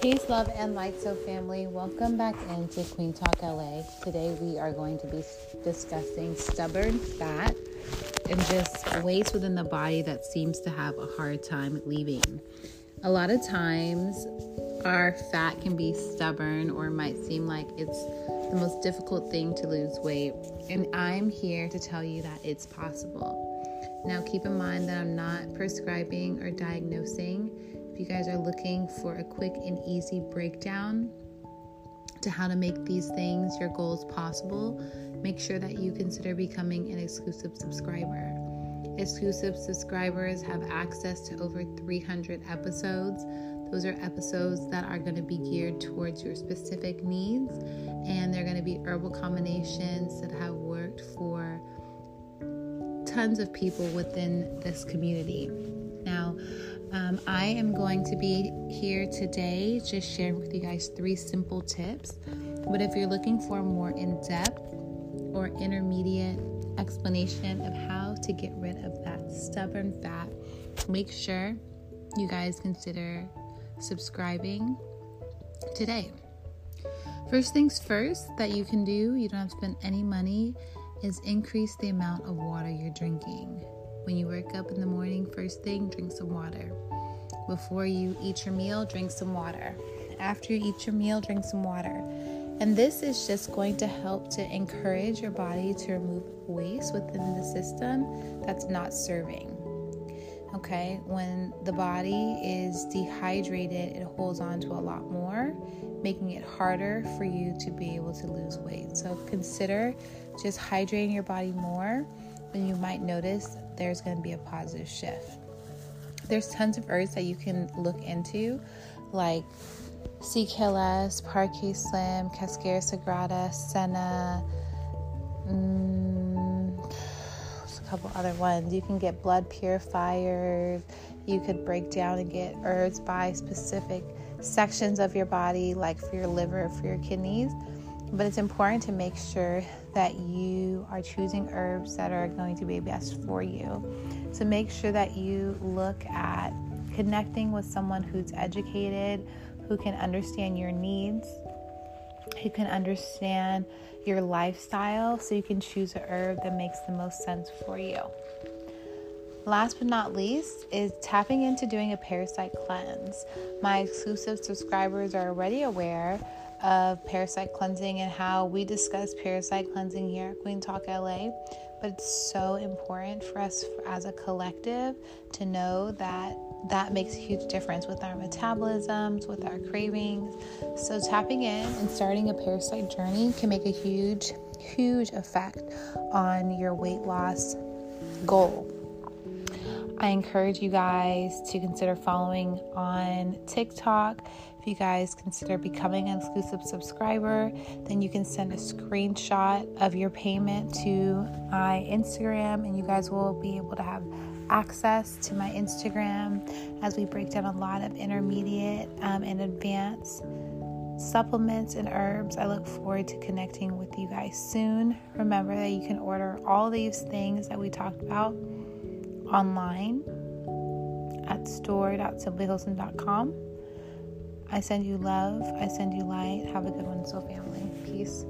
Peace, love, and light, so family. Welcome back into Queen Talk LA. Today we are going to be discussing stubborn fat and just waste within the body that seems to have a hard time leaving. A lot of times, our fat can be stubborn or might seem like it's the most difficult thing to lose weight. And I'm here to tell you that it's possible. Now, keep in mind that I'm not prescribing or diagnosing. If you guys are looking for a quick and easy breakdown to how to make these things your goals possible, make sure that you consider becoming an exclusive subscriber. Exclusive subscribers have access to over 300 episodes. Those are episodes that are going to be geared towards your specific needs, and they're going to be herbal combinations that have worked for tons of people within this community. Now, um, I am going to be here today just sharing with you guys three simple tips. But if you're looking for more in depth or intermediate explanation of how to get rid of that stubborn fat, make sure you guys consider subscribing today. First things first that you can do, you don't have to spend any money, is increase the amount of water you're drinking. When you wake up in the morning, first thing, drink some water. Before you eat your meal, drink some water. After you eat your meal, drink some water. And this is just going to help to encourage your body to remove waste within the system that's not serving. Okay, when the body is dehydrated, it holds on to a lot more, making it harder for you to be able to lose weight. So consider just hydrating your body more, and you might notice there's going to be a positive shift. There's tons of herbs that you can look into, like CKLS, Parquet Slim, Cascara Sagrada, Senna, mm, a couple other ones. You can get blood purifiers. You could break down and get herbs by specific sections of your body, like for your liver, for your kidneys. But it's important to make sure that you are choosing herbs that are going to be best for you. So make sure that you look at connecting with someone who's educated, who can understand your needs, who can understand your lifestyle, so you can choose a herb that makes the most sense for you. Last but not least is tapping into doing a parasite cleanse. My exclusive subscribers are already aware of parasite cleansing and how we discuss parasite cleansing here at Queen Talk LA. But it's so important for us as a collective to know that that makes a huge difference with our metabolisms, with our cravings. So, tapping in and starting a parasite journey can make a huge, huge effect on your weight loss goal. I encourage you guys to consider following on TikTok. If you guys consider becoming an exclusive subscriber, then you can send a screenshot of your payment to my Instagram, and you guys will be able to have access to my Instagram as we break down a lot of intermediate um, and advanced supplements and herbs. I look forward to connecting with you guys soon. Remember that you can order all these things that we talked about online at store.simplywholesome.com. I send you love. I send you light. Have a good one, so family. Peace.